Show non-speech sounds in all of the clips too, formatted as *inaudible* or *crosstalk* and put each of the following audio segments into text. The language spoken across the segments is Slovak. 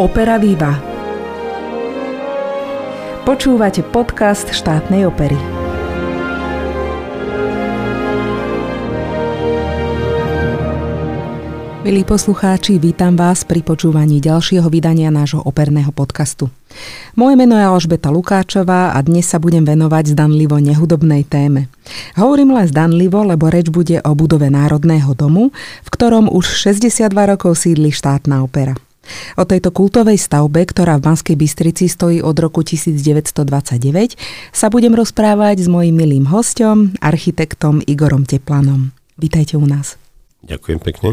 Opera Viva. Počúvate podcast štátnej opery. Milí poslucháči, vítam vás pri počúvaní ďalšieho vydania nášho operného podcastu. Moje meno je Alžbeta Lukáčová a dnes sa budem venovať zdanlivo nehudobnej téme. Hovorím len zdanlivo, lebo reč bude o budove Národného domu, v ktorom už 62 rokov sídli štátna opera. O tejto kultovej stavbe, ktorá v Banskej Bystrici stojí od roku 1929, sa budem rozprávať s mojím milým hostom, architektom Igorom Teplanom. Vítajte u nás. Ďakujem pekne.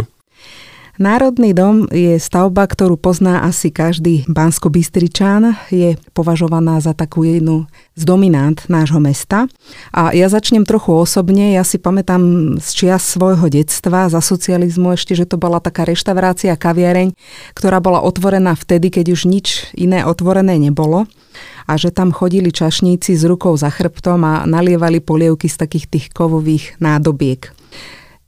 Národný dom je stavba, ktorú pozná asi každý bansko-bystričan. Je považovaná za takú jednu z dominant nášho mesta. A ja začnem trochu osobne. Ja si pamätám z čias svojho detstva, za socializmu ešte, že to bola taká reštaurácia, kaviareň, ktorá bola otvorená vtedy, keď už nič iné otvorené nebolo a že tam chodili čašníci s rukou za chrbtom a nalievali polievky z takých tých kovových nádobiek.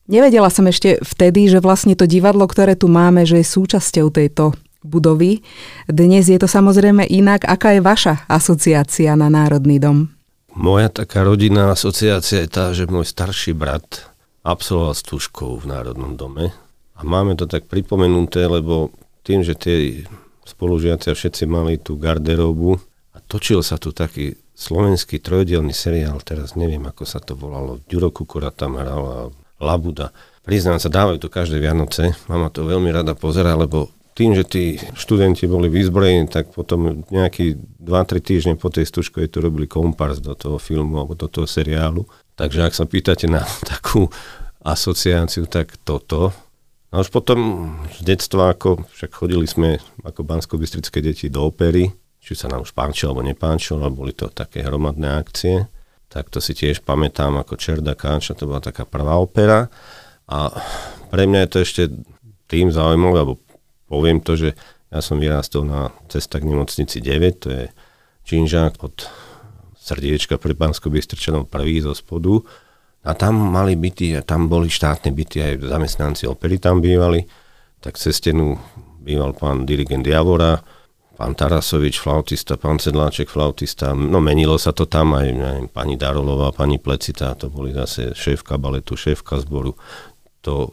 Nevedela som ešte vtedy, že vlastne to divadlo, ktoré tu máme, že je súčasťou tejto budovy. Dnes je to samozrejme inak. Aká je vaša asociácia na Národný dom? Moja taká rodinná asociácia je tá, že môj starší brat absolvoval stúžkou v Národnom dome a máme to tak pripomenuté, lebo tým, že tie spolužiaci všetci mali tú garderobu a točil sa tu taký slovenský trojdielný seriál, teraz neviem, ako sa to volalo, Ďuro Kukura tam hral a Labuda. Priznám sa, dávajú to každé Vianoce. Mama to veľmi rada pozera, lebo tým, že tí študenti boli vyzbrojení, tak potom nejaký 2-3 týždne po tej stužke to robili kompars do toho filmu alebo do toho seriálu. Takže ak sa pýtate na *laughs* takú asociáciu, tak toto. A už potom z detstva, ako však chodili sme ako bansko deti do opery, či sa nám už páčilo alebo nepáčilo, boli to také hromadné akcie tak to si tiež pamätám ako Čerda Káča, to bola taká prvá opera. A pre mňa je to ešte tým zaujímavé, alebo poviem to, že ja som vyrastol na cestách nemocnici 9, to je činžák od srdiečka pre Bansko Bystrčanov prvý zo spodu. A tam mali byty, tam boli štátne byty, aj zamestnanci opery tam bývali, tak cez stenu býval pán dirigent Javora, pán Tarasovič, flautista, pán Sedláček, flautista. No menilo sa to tam, aj, aj pani Darolová, pani Plecita, to boli zase šéfka baletu, šéfka zboru. To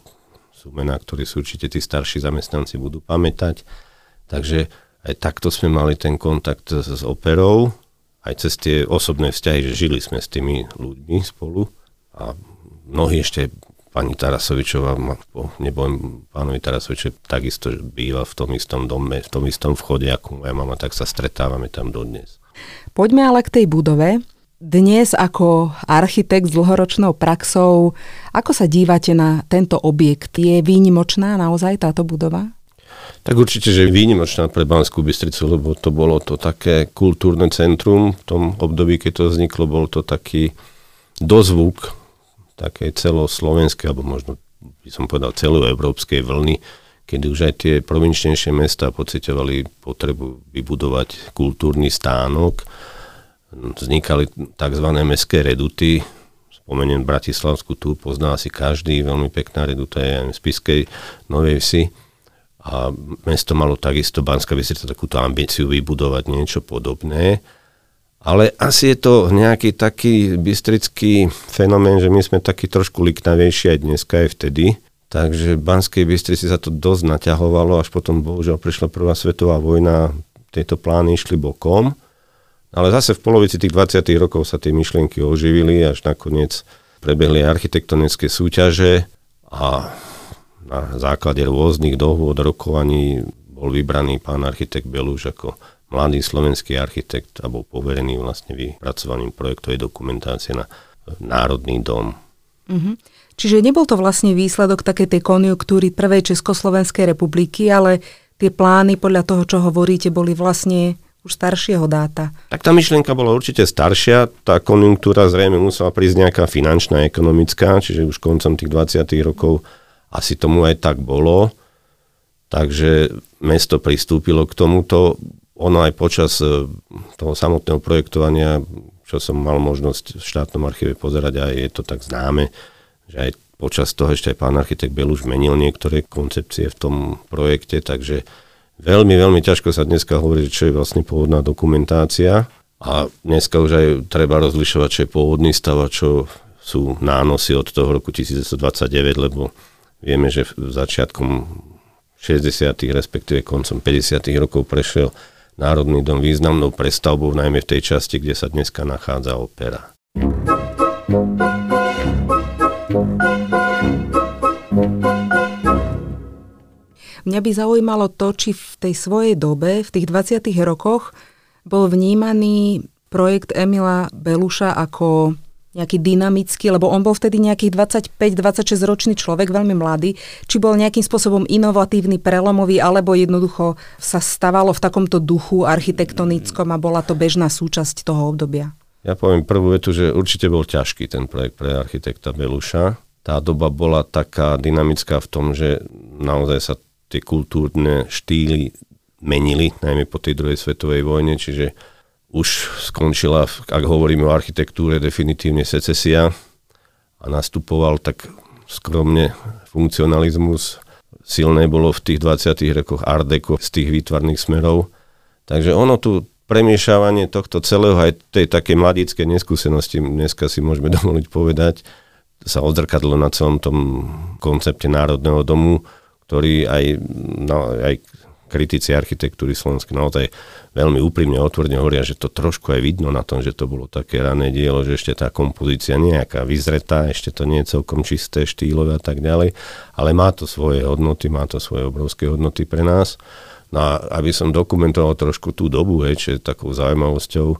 sú mená, ktorí sú určite tí starší zamestnanci budú pamätať. Takže aj takto sme mali ten kontakt s operou, aj cez tie osobné vzťahy, že žili sme s tými ľuďmi spolu a mnohí ešte pani Tarasovičová, nebojím pánovi Tarasovičovi, takisto býva v tom istom dome, v tom istom vchode ako moja mama, tak sa stretávame tam dodnes. Poďme ale k tej budove. Dnes ako architekt s dlhoročnou praxou, ako sa dívate na tento objekt? Je výnimočná naozaj táto budova? Tak určite, že je výnimočná pre Banskú Bystricu, lebo to bolo to také kultúrne centrum. V tom období, keď to vzniklo, bol to taký dozvuk takej celoslovenskej, alebo možno by som povedal celoeurópskej vlny, kedy už aj tie provinčnejšie mesta pocitovali potrebu vybudovať kultúrny stánok. Vznikali tzv. mestské reduty, spomeniem Bratislavsku tu, pozná asi každý, veľmi pekná reduta je aj v Spiskej Novej Vsi. A mesto malo takisto, Banská Bystrica, takúto ambíciu vybudovať niečo podobné. Ale asi je to nejaký taký bystrický fenomén, že my sme takí trošku liknavejší aj dneska, aj vtedy. Takže v Banskej Bystrici sa to dosť naťahovalo, až potom bohužiaľ prišla prvá svetová vojna, tieto plány išli bokom. Ale zase v polovici tých 20. rokov sa tie myšlienky oživili, až nakoniec prebehli architektonické súťaže a na základe rôznych dohôd, rokovaní bol vybraný pán architekt Beluš ako mladý slovenský architekt a bol poverený vlastne vypracovaním projektovej dokumentácie na Národný dom. Mm-hmm. Čiže nebol to vlastne výsledok takej tej konjunktúry prvej Československej republiky, ale tie plány podľa toho, čo hovoríte, boli vlastne už staršieho dáta. Tak tá myšlienka bola určite staršia, tá konjunktúra zrejme musela prísť nejaká finančná, ekonomická, čiže už koncom tých 20. rokov asi tomu aj tak bolo. Takže mesto pristúpilo k tomuto ono aj počas e, toho samotného projektovania, čo som mal možnosť v štátnom archíve pozerať, aj je to tak známe, že aj počas toho ešte aj pán architekt Beluš menil niektoré koncepcie v tom projekte, takže veľmi, veľmi ťažko sa dneska hovorí, čo je vlastne pôvodná dokumentácia a dneska už aj treba rozlišovať, čo je pôvodný stav a čo sú nánosy od toho roku 1929, lebo vieme, že začiatkom 60. respektíve koncom 50. rokov prešiel Národný dom významnou prestavbou, najmä v tej časti, kde sa dneska nachádza opera. Mňa by zaujímalo to, či v tej svojej dobe, v tých 20. rokoch, bol vnímaný projekt Emila Beluša ako nejaký dynamický, lebo on bol vtedy nejakých 25-26 ročný človek, veľmi mladý, či bol nejakým spôsobom inovatívny, prelomový, alebo jednoducho sa stávalo v takomto duchu architektonickom a bola to bežná súčasť toho obdobia? Ja poviem prvú vetu, že určite bol ťažký ten projekt pre architekta Beluša. Tá doba bola taká dynamická v tom, že naozaj sa tie kultúrne štýly menili, najmä po tej druhej svetovej vojne, čiže už skončila, ak hovoríme o architektúre, definitívne secesia a nastupoval tak skromne funkcionalizmus. Silné bolo v tých 20. rokoch Art Deco z tých výtvarných smerov. Takže ono tu premiešavanie tohto celého aj tej také mladíckej neskúsenosti, dneska si môžeme *laughs* dovoliť povedať, sa odzrkadlo na celom tom koncepte Národného domu, ktorý aj, no, aj kritici architektúry slovenskej naozaj veľmi úprimne otvorene hovoria, že to trošku aj vidno na tom, že to bolo také rané dielo, že ešte tá kompozícia nejaká vyzretá, ešte to nie je celkom čisté, štýlové a tak ďalej, ale má to svoje hodnoty, má to svoje obrovské hodnoty pre nás. No a aby som dokumentoval trošku tú dobu, hej, čo je takou zaujímavosťou,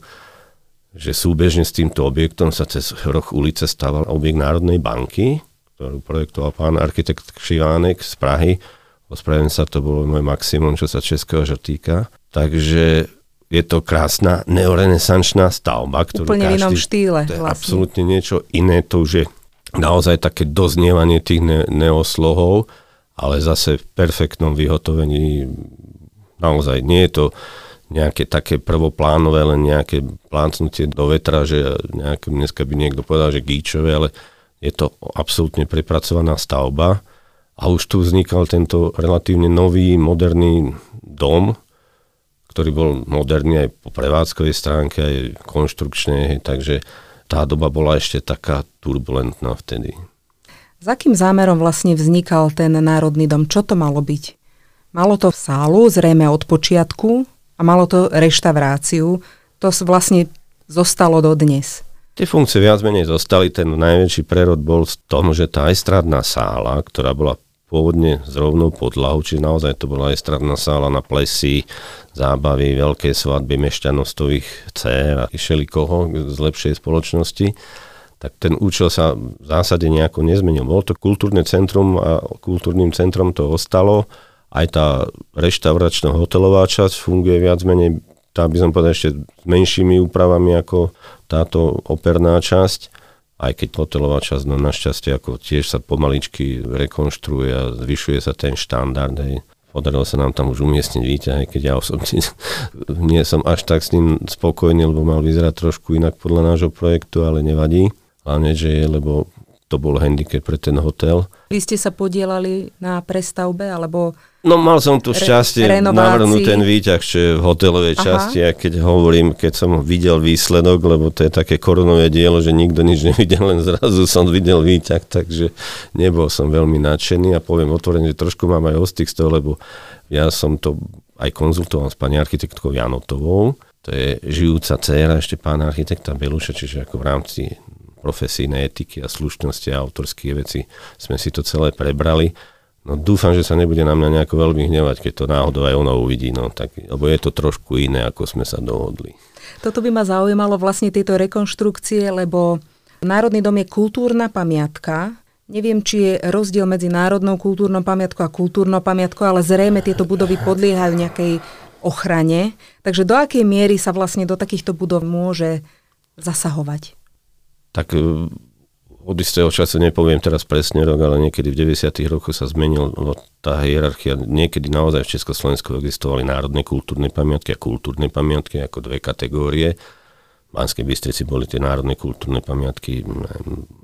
že súbežne s týmto objektom sa cez roh ulice stával objekt Národnej banky, ktorú projektoval pán architekt Šivánek z Prahy. Ospravedlňujem sa, to bolo môj maximum, čo sa českého týka. Takže je to krásna neorenesančná stavba, ktorú Úplne každý, v inom štýle. To je vlastne. absolútne niečo iné, to už je naozaj také doznievanie tých ne- neoslohov, ale zase v perfektnom vyhotovení naozaj nie je to nejaké také prvoplánové, len nejaké plácnutie do vetra, že nejaké, dneska by niekto povedal, že gíčové, ale je to absolútne prepracovaná stavba a už tu vznikal tento relatívne nový, moderný dom, ktorý bol moderný aj po prevádzkovej stránke, aj konštrukčnej, takže tá doba bola ešte taká turbulentná vtedy. Za akým zámerom vlastne vznikal ten Národný dom? Čo to malo byť? Malo to sálu, zrejme od počiatku, a malo to reštauráciu. To vlastne zostalo do dnes. Tie funkcie viac menej zostali. Ten najväčší prerod bol v tom, že tá estrádna sála, ktorá bola pôvodne s rovnou podlahou, čiže naozaj to bola estradná sála na plesy, zábavy, veľké svadby mešťanostových dcer a išeli koho z lepšej spoločnosti, tak ten účel sa v zásade nejako nezmenil. Bolo to kultúrne centrum a kultúrnym centrom to ostalo. Aj tá reštauračná hotelová časť funguje viac menej, tá by som povedal ešte s menšími úpravami ako táto operná časť aj keď hotelová časť, no našťastie ako tiež sa pomaličky rekonštruuje a zvyšuje sa ten štandard, hej. Podarilo sa nám tam už umiestniť výťah, aj keď ja osobne *laughs* nie som až tak s ním spokojný, lebo mal vyzerať trošku inak podľa nášho projektu, ale nevadí. Hlavne, že je, lebo to bol handicap pre ten hotel. Vy ste sa podielali na prestavbe, alebo No mal som tu šťastie re- navrhnúť ten výťah, čo je v hotelovej Aha. časti a keď hovorím, keď som videl výsledok, lebo to je také korunové dielo, že nikto nič nevidel, len zrazu som videl výťah, takže nebol som veľmi nadšený a poviem otvorene, že trošku mám aj ostých z toho, lebo ja som to aj konzultoval s pani architektkou Janotovou, to je žijúca dcéra ešte pána architekta Beluša, čiže ako v rámci profesijnej etiky a slušnosti a autorských veci sme si to celé prebrali. No dúfam, že sa nebude na mňa nejako veľmi hnevať, keď to náhodou aj ona uvidí, no, tak, lebo je to trošku iné, ako sme sa dohodli. Toto by ma zaujímalo vlastne tieto rekonštrukcie, lebo Národný dom je kultúrna pamiatka. Neviem, či je rozdiel medzi národnou kultúrnou pamiatkou a kultúrnou pamiatkou, ale zrejme tieto budovy podliehajú nejakej ochrane. Takže do akej miery sa vlastne do takýchto budov môže zasahovať? Tak e, od istého času nepoviem teraz presne rok, ale niekedy v 90. rokoch sa zmenil tá hierarchia. Niekedy naozaj v Československu existovali národné kultúrne pamiatky a kultúrne pamiatky ako dve kategórie. V Banskej Bystrici boli tie národné kultúrne pamiatky,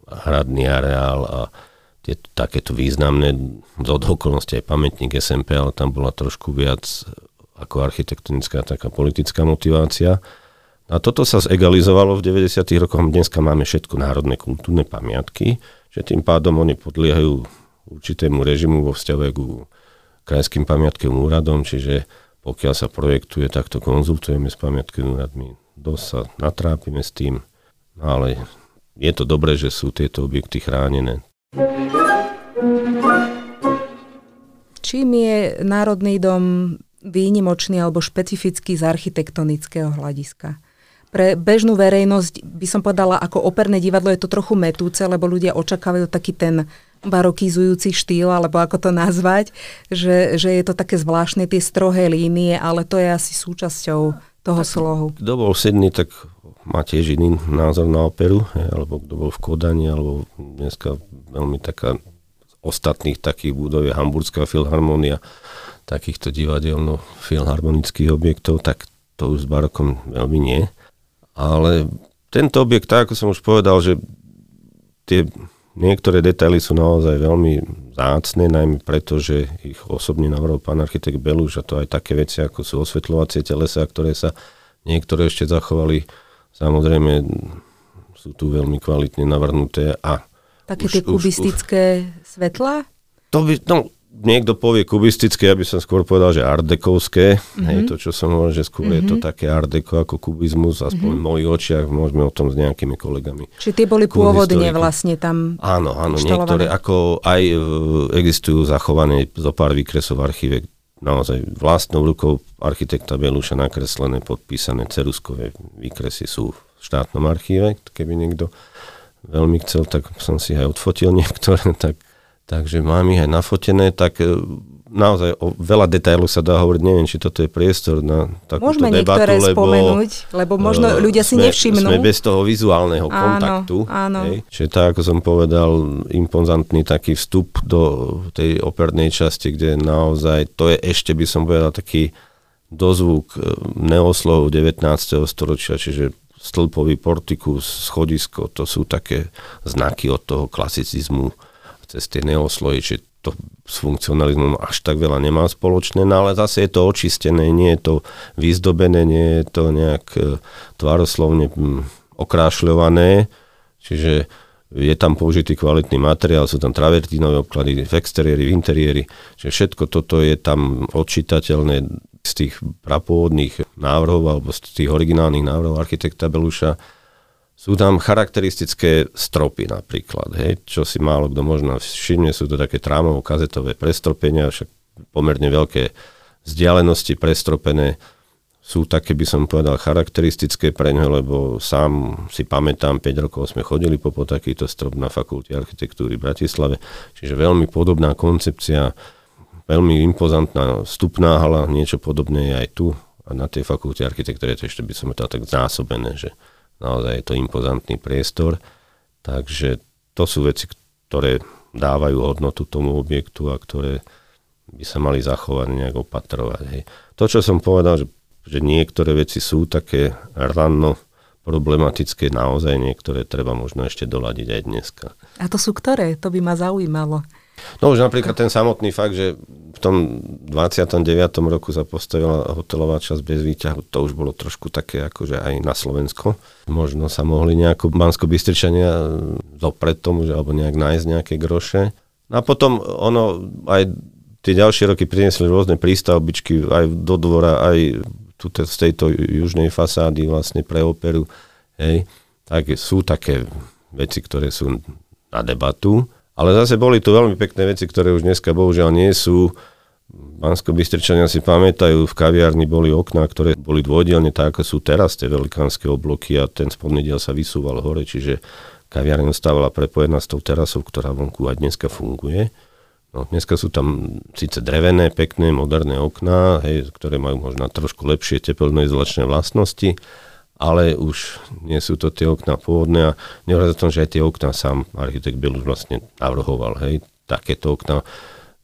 hradný areál a tie, takéto významné, od okolnosti aj pamätník SMP, ale tam bola trošku viac ako architektonická taká politická motivácia. A toto sa zegalizovalo v 90. rokoch. Dneska máme všetko národné kultúrne pamiatky, že tým pádom oni podliehajú určitému režimu vo vzťahu k krajským pamiatkovým úradom, čiže pokiaľ sa projektuje, tak to konzultujeme s pamiatkovými úradmi. Dosť sa natrápime s tým, ale je to dobré, že sú tieto objekty chránené. Čím je Národný dom výnimočný alebo špecifický z architektonického hľadiska? Pre bežnú verejnosť by som povedala, ako operné divadlo je to trochu metúce, lebo ľudia očakávajú taký ten barokizujúci štýl, alebo ako to nazvať, že, že je to také zvláštne tie strohé línie, ale to je asi súčasťou toho tak, slohu. Kto bol v Sydney, tak má tiež iný názor na operu, alebo kto bol v Kodani, alebo dneska veľmi taká ostatných takých budov je Hamburská filharmónia, takýchto divadelno-filharmonických objektov, tak to už s barokom veľmi nie. Ale tento objekt, tak ako som už povedal, že tie niektoré detaily sú naozaj veľmi zácne, najmä preto, že ich osobne navrhol pán architekt Beluš a to aj také veci, ako sú osvetľovacie telesa, ktoré sa niektoré ešte zachovali. Samozrejme sú tu veľmi kvalitne navrhnuté a Také už, tie kubistické už, svetla? To by, no, niekto povie kubistické, ja by som skôr povedal, že ardekovské. Mm-hmm. Hej, to, čo som hovoril, že skôr mm-hmm. je to mhm. také ardeko ako kubizmus, aspoň mm-hmm. v mojich očiach, môžeme o tom s nejakými kolegami. Čiže tie boli pôvodne vlastne tam Áno, áno, niektoré, ako aj e, existujú zachované zo pár výkresov v archíve, naozaj vlastnou rukou architekta Beluša nakreslené, podpísané ceruskové výkresy sú v štátnom archíve, keby niekto veľmi chcel, tak som si aj odfotil niektoré, *laughs* tak Takže mám ich aj nafotené, tak e, naozaj o veľa detailov sa dá hovoriť, neviem, či toto je priestor na takúto Môžeme debatu, niektoré lebo, spomenúť, lebo možno uh, ľudia si sme, nevšimnú. Sme bez toho vizuálneho áno, kontaktu. Áno. Hej. Čiže tak, ako som povedal, impozantný taký vstup do tej opernej časti, kde naozaj, to je ešte by som povedal taký dozvuk e, neoslov 19. storočia, čiže stĺpový portikus, schodisko, to sú také znaky od toho klasicizmu cez tie neosloji, či to s funkcionalizmom až tak veľa nemá spoločné, no ale zase je to očistené, nie je to vyzdobené, nie je to nejak e, tvároslovne okrášľované, čiže je tam použitý kvalitný materiál, sú tam travertínové obklady v exteriéri, v interiéri, čiže všetko toto je tam odčitateľné z tých prapôvodných návrhov alebo z tých originálnych návrhov architekta Beluša sú tam charakteristické stropy napríklad, hej, čo si málo kto možno všimne, sú to také trámovo-kazetové prestropenia, však pomerne veľké vzdialenosti prestropené, sú také, by som povedal, charakteristické pre ňo, lebo sám si pamätám, 5 rokov sme chodili po takýto strop na fakulte architektúry v Bratislave, čiže veľmi podobná koncepcia, veľmi impozantná vstupná hala, niečo podobné je aj tu. A na tej fakulte architektúry to ešte by som to tak zásobené, že naozaj je to impozantný priestor, takže to sú veci, ktoré dávajú hodnotu tomu objektu a ktoré by sa mali zachovať, nejak opatrovať. Hej. To, čo som povedal, že, že niektoré veci sú také ranno problematické, naozaj niektoré treba možno ešte doladiť aj dneska. A to sú ktoré? To by ma zaujímalo. No už napríklad ten samotný fakt, že v tom 29. roku sa postavila hotelová časť bez výťahu, to už bolo trošku také akože aj na Slovensko. Možno sa mohli nejako bansko bystričania dopred tomu, že, alebo nejak nájsť nejaké groše. No a potom ono aj tie ďalšie roky priniesli rôzne prístavbičky aj do dvora, aj tu z tejto južnej fasády vlastne pre operu. Hej. Tak sú také veci, ktoré sú na debatu. Ale zase boli tu veľmi pekné veci, ktoré už dneska bohužiaľ nie sú. bansko bystričania si pamätajú, v kaviarni boli okná, ktoré boli dvojdielne tak, ako sú teraz tie velikánske obloky a ten spodný diel sa vysúval hore, čiže kaviarňa ostávala prepojená s tou terasou, ktorá vonku aj dneska funguje. No, dneska sú tam síce drevené, pekné, moderné okná, hej, ktoré majú možno trošku lepšie teplnoizolačné vlastnosti, ale už nie sú to tie okná pôvodné a nehovorí o tom, že aj tie okná sám architekt už vlastne navrhoval. Hej. Takéto okná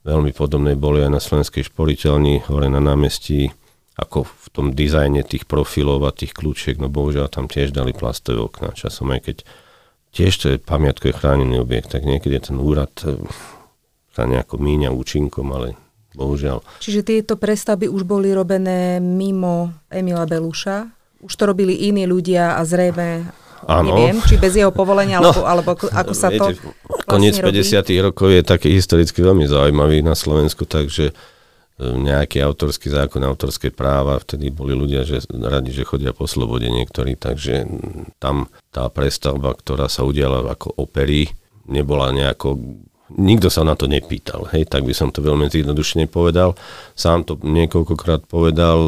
veľmi podobné boli aj na slovenskej šporiteľni, hore na námestí, ako v tom dizajne tých profilov a tých kľúčiek, no bohužiaľ tam tiež dali plastové okná časom, aj keď tiež to je pamiatkové chránený objekt, tak niekedy ten úrad e, sa nejako míňa účinkom, ale bohužiaľ. Čiže tieto prestavby už boli robené mimo Emila Beluša? Už to robili iní ľudia a zrejme Áno. Neviem, či bez jeho povolenia, *laughs* no, alebo, alebo ako sa to viete, vlastne Koniec 50. rokov je taký historicky veľmi zaujímavý na Slovensku, takže nejaký autorský zákon, autorské práva, vtedy boli ľudia, že radi, že chodia po slobode niektorí, takže tam tá prestavba, ktorá sa udiala ako opery, nebola nejako nikto sa na to nepýtal, hej, tak by som to veľmi zjednodušene povedal. Sám to niekoľkokrát povedal,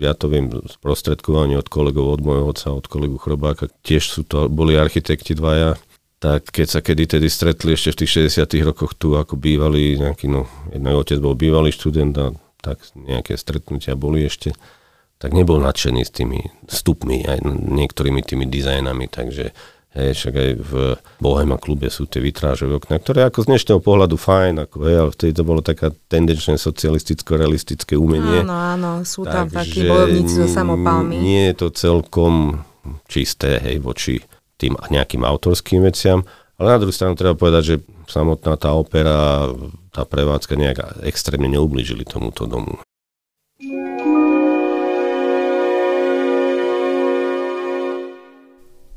ja to viem z prostredkovania od kolegov, od môjho otca, od kolegu Chrobáka, tiež sú to, boli architekti dvaja, tak keď sa kedy tedy stretli ešte v tých 60 rokoch tu, ako bývalý nejaký, no, jeden otec bol bývalý študent a tak nejaké stretnutia boli ešte, tak nebol nadšený s tými vstupmi, aj niektorými tými dizajnami, takže hej, však aj v Bohema klube sú tie vitrážové okna, ktoré ako z dnešného pohľadu fajn, ako hej, ale vtedy to bolo taká tendenčné socialisticko-realistické umenie. Áno, áno, sú tam takí bojovníci so samopalmi. Nie je to celkom čisté, hej, voči tým nejakým autorským veciam, ale na druhú stranu treba povedať, že samotná tá opera, tá prevádzka nejak extrémne neublížili tomuto domu.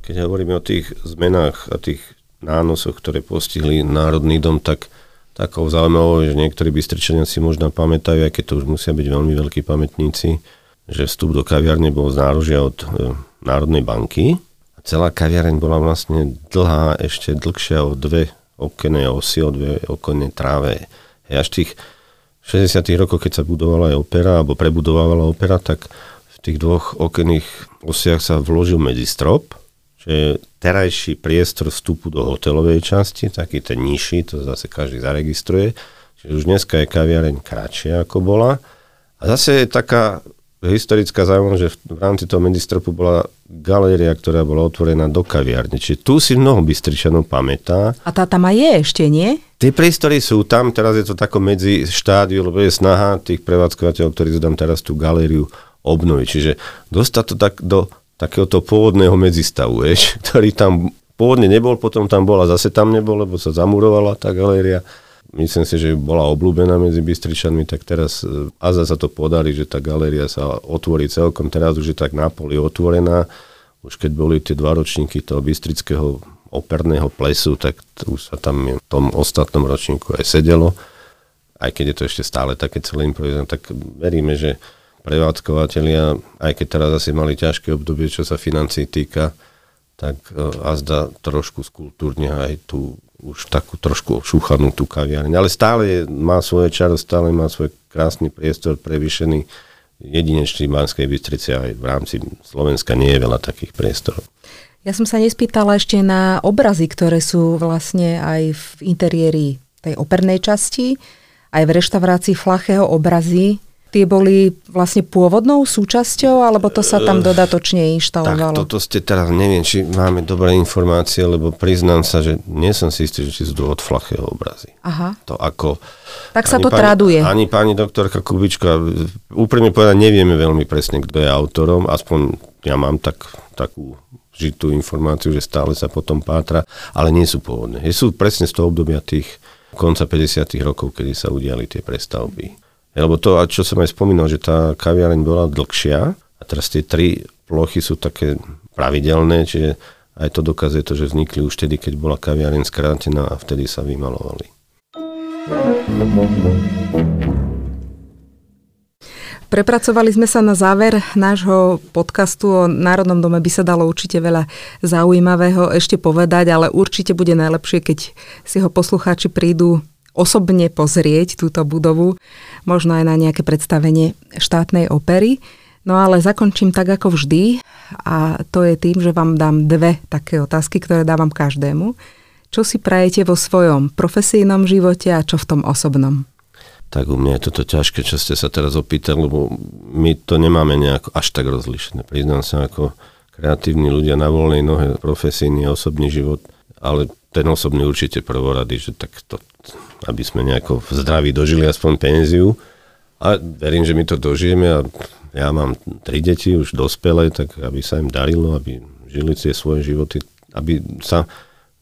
Keď hovoríme o tých zmenách a tých nánosoch, ktoré postihli Národný dom, tak takou zaujímavou, že niektorí Bystričania si možno pamätajú, aj keď to už musia byť veľmi veľkí pamätníci, že vstup do kaviarne bol z nárožia od e, Národnej banky celá kaviareň bola vlastne dlhá, ešte dlhšia o dve okenné osy, o dve okenné tráve. Až tých 60 rokoch, keď sa budovala aj opera, alebo prebudovávala opera, tak v tých dvoch okenných osiach sa vložil medzistrop, čo je terajší priestor vstupu do hotelovej časti, taký ten nižší, to zase každý zaregistruje. Čiže už dneska je kaviareň kratšia ako bola. A zase je taká historická zaujímavosť, že v rámci toho Medistropu bola galéria, ktorá bola otvorená do kaviárne. Čiže tu si mnoho Bystričanov pamätá. A tá tam aj je ešte, nie? Tie priestory sú tam, teraz je to tako medzi štádiu, lebo je snaha tých prevádzkovateľov, ktorí tu tam teraz tú galériu obnoviť. Čiže dostať to tak do takéhoto pôvodného medzistavu, vieš, *laughs* ktorý tam pôvodne nebol, potom tam bol a zase tam nebol, lebo sa zamurovala tá galéria myslím si, že bola obľúbená medzi Bystričanmi, tak teraz e, a sa to podarí, že tá galéria sa otvorí celkom, teraz už je tak na poli otvorená. Už keď boli tie dva ročníky toho Bystrického operného plesu, tak už sa tam v tom ostatnom ročníku aj sedelo. Aj keď je to ešte stále také celé improvizované, tak veríme, že prevádzkovateľia, aj keď teraz asi mali ťažké obdobie, čo sa financí týka, tak e, azda trošku skultúrne aj tú už takú trošku ošúchanú tú kaviareň. Ale stále má svoje čaro, stále má svoj krásny priestor prevyšený jedinečný v Banskej Bystrici aj v rámci Slovenska nie je veľa takých priestorov. Ja som sa nespýtala ešte na obrazy, ktoré sú vlastne aj v interiéri tej opernej časti, aj v reštaurácii Flachého obrazy tie boli vlastne pôvodnou súčasťou, alebo to sa tam dodatočne inštalovalo? Tak toto ste teraz, neviem, či máme dobré informácie, lebo priznám sa, že nie som si istý, že či sú od flachého obrazy. Aha. To ako... Tak sa to pani, traduje. Ani pani doktorka Kubička, úprimne povedať, nevieme veľmi presne, kto je autorom, aspoň ja mám tak, takú žitú informáciu, že stále sa potom pátra, ale nie sú pôvodné. Sú presne z toho obdobia tých konca 50. rokov, kedy sa udiali tie prestavby. Lebo to, čo som aj spomínal, že tá kaviareň bola dlhšia a teraz tie tri plochy sú také pravidelné, čiže aj to dokazuje to, že vznikli už vtedy, keď bola kaviareň skrátená a vtedy sa vymalovali. Prepracovali sme sa na záver nášho podcastu o Národnom dome. By sa dalo určite veľa zaujímavého ešte povedať, ale určite bude najlepšie, keď si ho poslucháči prídu osobne pozrieť túto budovu, možno aj na nejaké predstavenie štátnej opery. No ale zakončím tak ako vždy a to je tým, že vám dám dve také otázky, ktoré dávam každému. Čo si prajete vo svojom profesijnom živote a čo v tom osobnom? Tak u mňa je toto ťažké, čo ste sa teraz opýtali, lebo my to nemáme nejako až tak rozlišené. Priznám sa ako kreatívni ľudia na voľnej nohe, profesijný osobný život, ale ten osobný určite prvorady, že tak to, aby sme nejako v zdraví dožili aspoň penziu. A verím, že my to dožijeme a ja mám tri deti už dospelé, tak aby sa im darilo, aby žili tie svoje životy, aby sa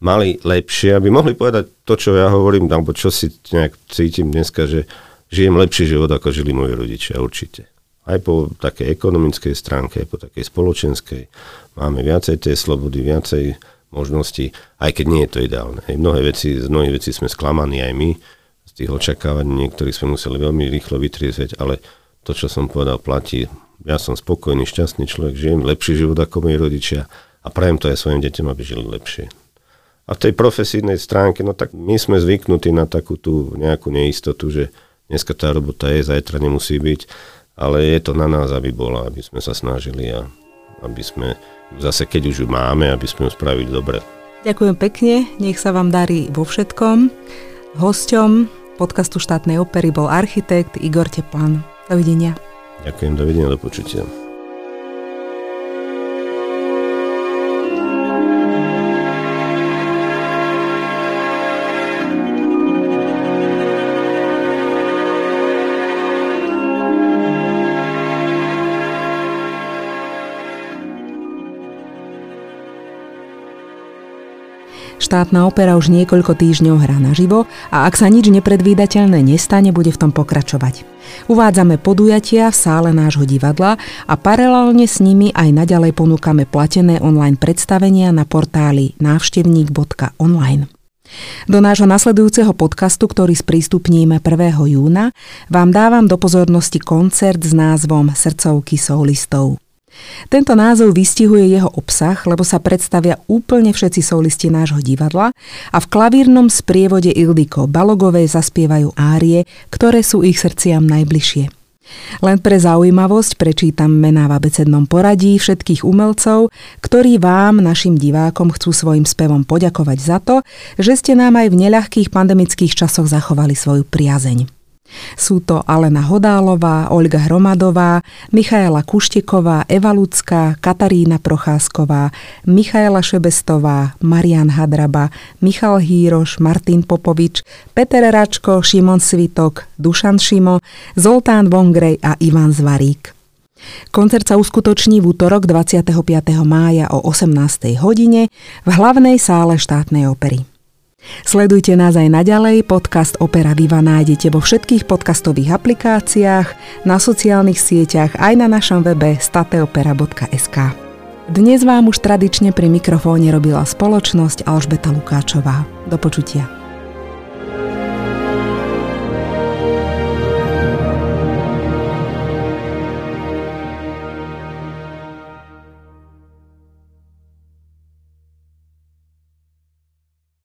mali lepšie, aby mohli povedať to, čo ja hovorím, alebo čo si nejak cítim dneska, že žijem lepší život, ako žili moji rodičia, určite. Aj po takej ekonomickej stránke, aj po takej spoločenskej. Máme viacej tej slobody, viacej možností, aj keď nie je to ideálne. Hej, mnohé veci, z mnohých vecí sme sklamaní aj my, z tých očakávaní niektorých sme museli veľmi rýchlo vytriezveť, ale to, čo som povedal, platí. Ja som spokojný, šťastný človek, žijem lepší život ako moji rodičia a prajem to aj svojim deťom, aby žili lepšie. A v tej profesijnej stránke, no tak my sme zvyknutí na takú tú nejakú neistotu, že dneska tá robota je, zajtra nemusí byť, ale je to na nás, aby bola, aby sme sa snažili a aby sme zase, keď už ju máme, aby sme ju spravili dobre. Ďakujem pekne, nech sa vám darí vo všetkom. Hosťom podcastu štátnej opery bol architekt Igor Teplan. Dovidenia. Ďakujem, dovidenia, do počutia. Štátna opera už niekoľko týždňov hrá naživo a ak sa nič nepredvídateľné nestane, bude v tom pokračovať. Uvádzame podujatia v sále nášho divadla a paralelne s nimi aj naďalej ponúkame platené online predstavenia na portáli návštevník.online. Do nášho nasledujúceho podcastu, ktorý sprístupníme 1. júna, vám dávam do pozornosti koncert s názvom Srdcovky soulistov. Tento názov vystihuje jeho obsah, lebo sa predstavia úplne všetci solisti nášho divadla a v klavírnom sprievode Ildiko Balogovej zaspievajú árie, ktoré sú ich srdciam najbližšie. Len pre zaujímavosť prečítam mená v abecednom poradí všetkých umelcov, ktorí vám, našim divákom, chcú svojim spevom poďakovať za to, že ste nám aj v neľahkých pandemických časoch zachovali svoju priazeň. Sú to Alena Hodálová, Olga Hromadová, Michaela Kušteková, Eva Lucká, Katarína Procházková, Michaela Šebestová, Marian Hadraba, Michal Híroš, Martin Popovič, Peter Račko, Šimon Svitok, Dušan Šimo, Zoltán Vongrej a Ivan Zvarík. Koncert sa uskutoční v útorok 25. mája o 18. hodine v hlavnej sále štátnej opery. Sledujte nás aj naďalej, podcast Opera Viva nájdete vo všetkých podcastových aplikáciách, na sociálnych sieťach aj na našom webe stateopera.sk. Dnes vám už tradične pri mikrofóne robila spoločnosť Alžbeta Lukáčová. Do počutia.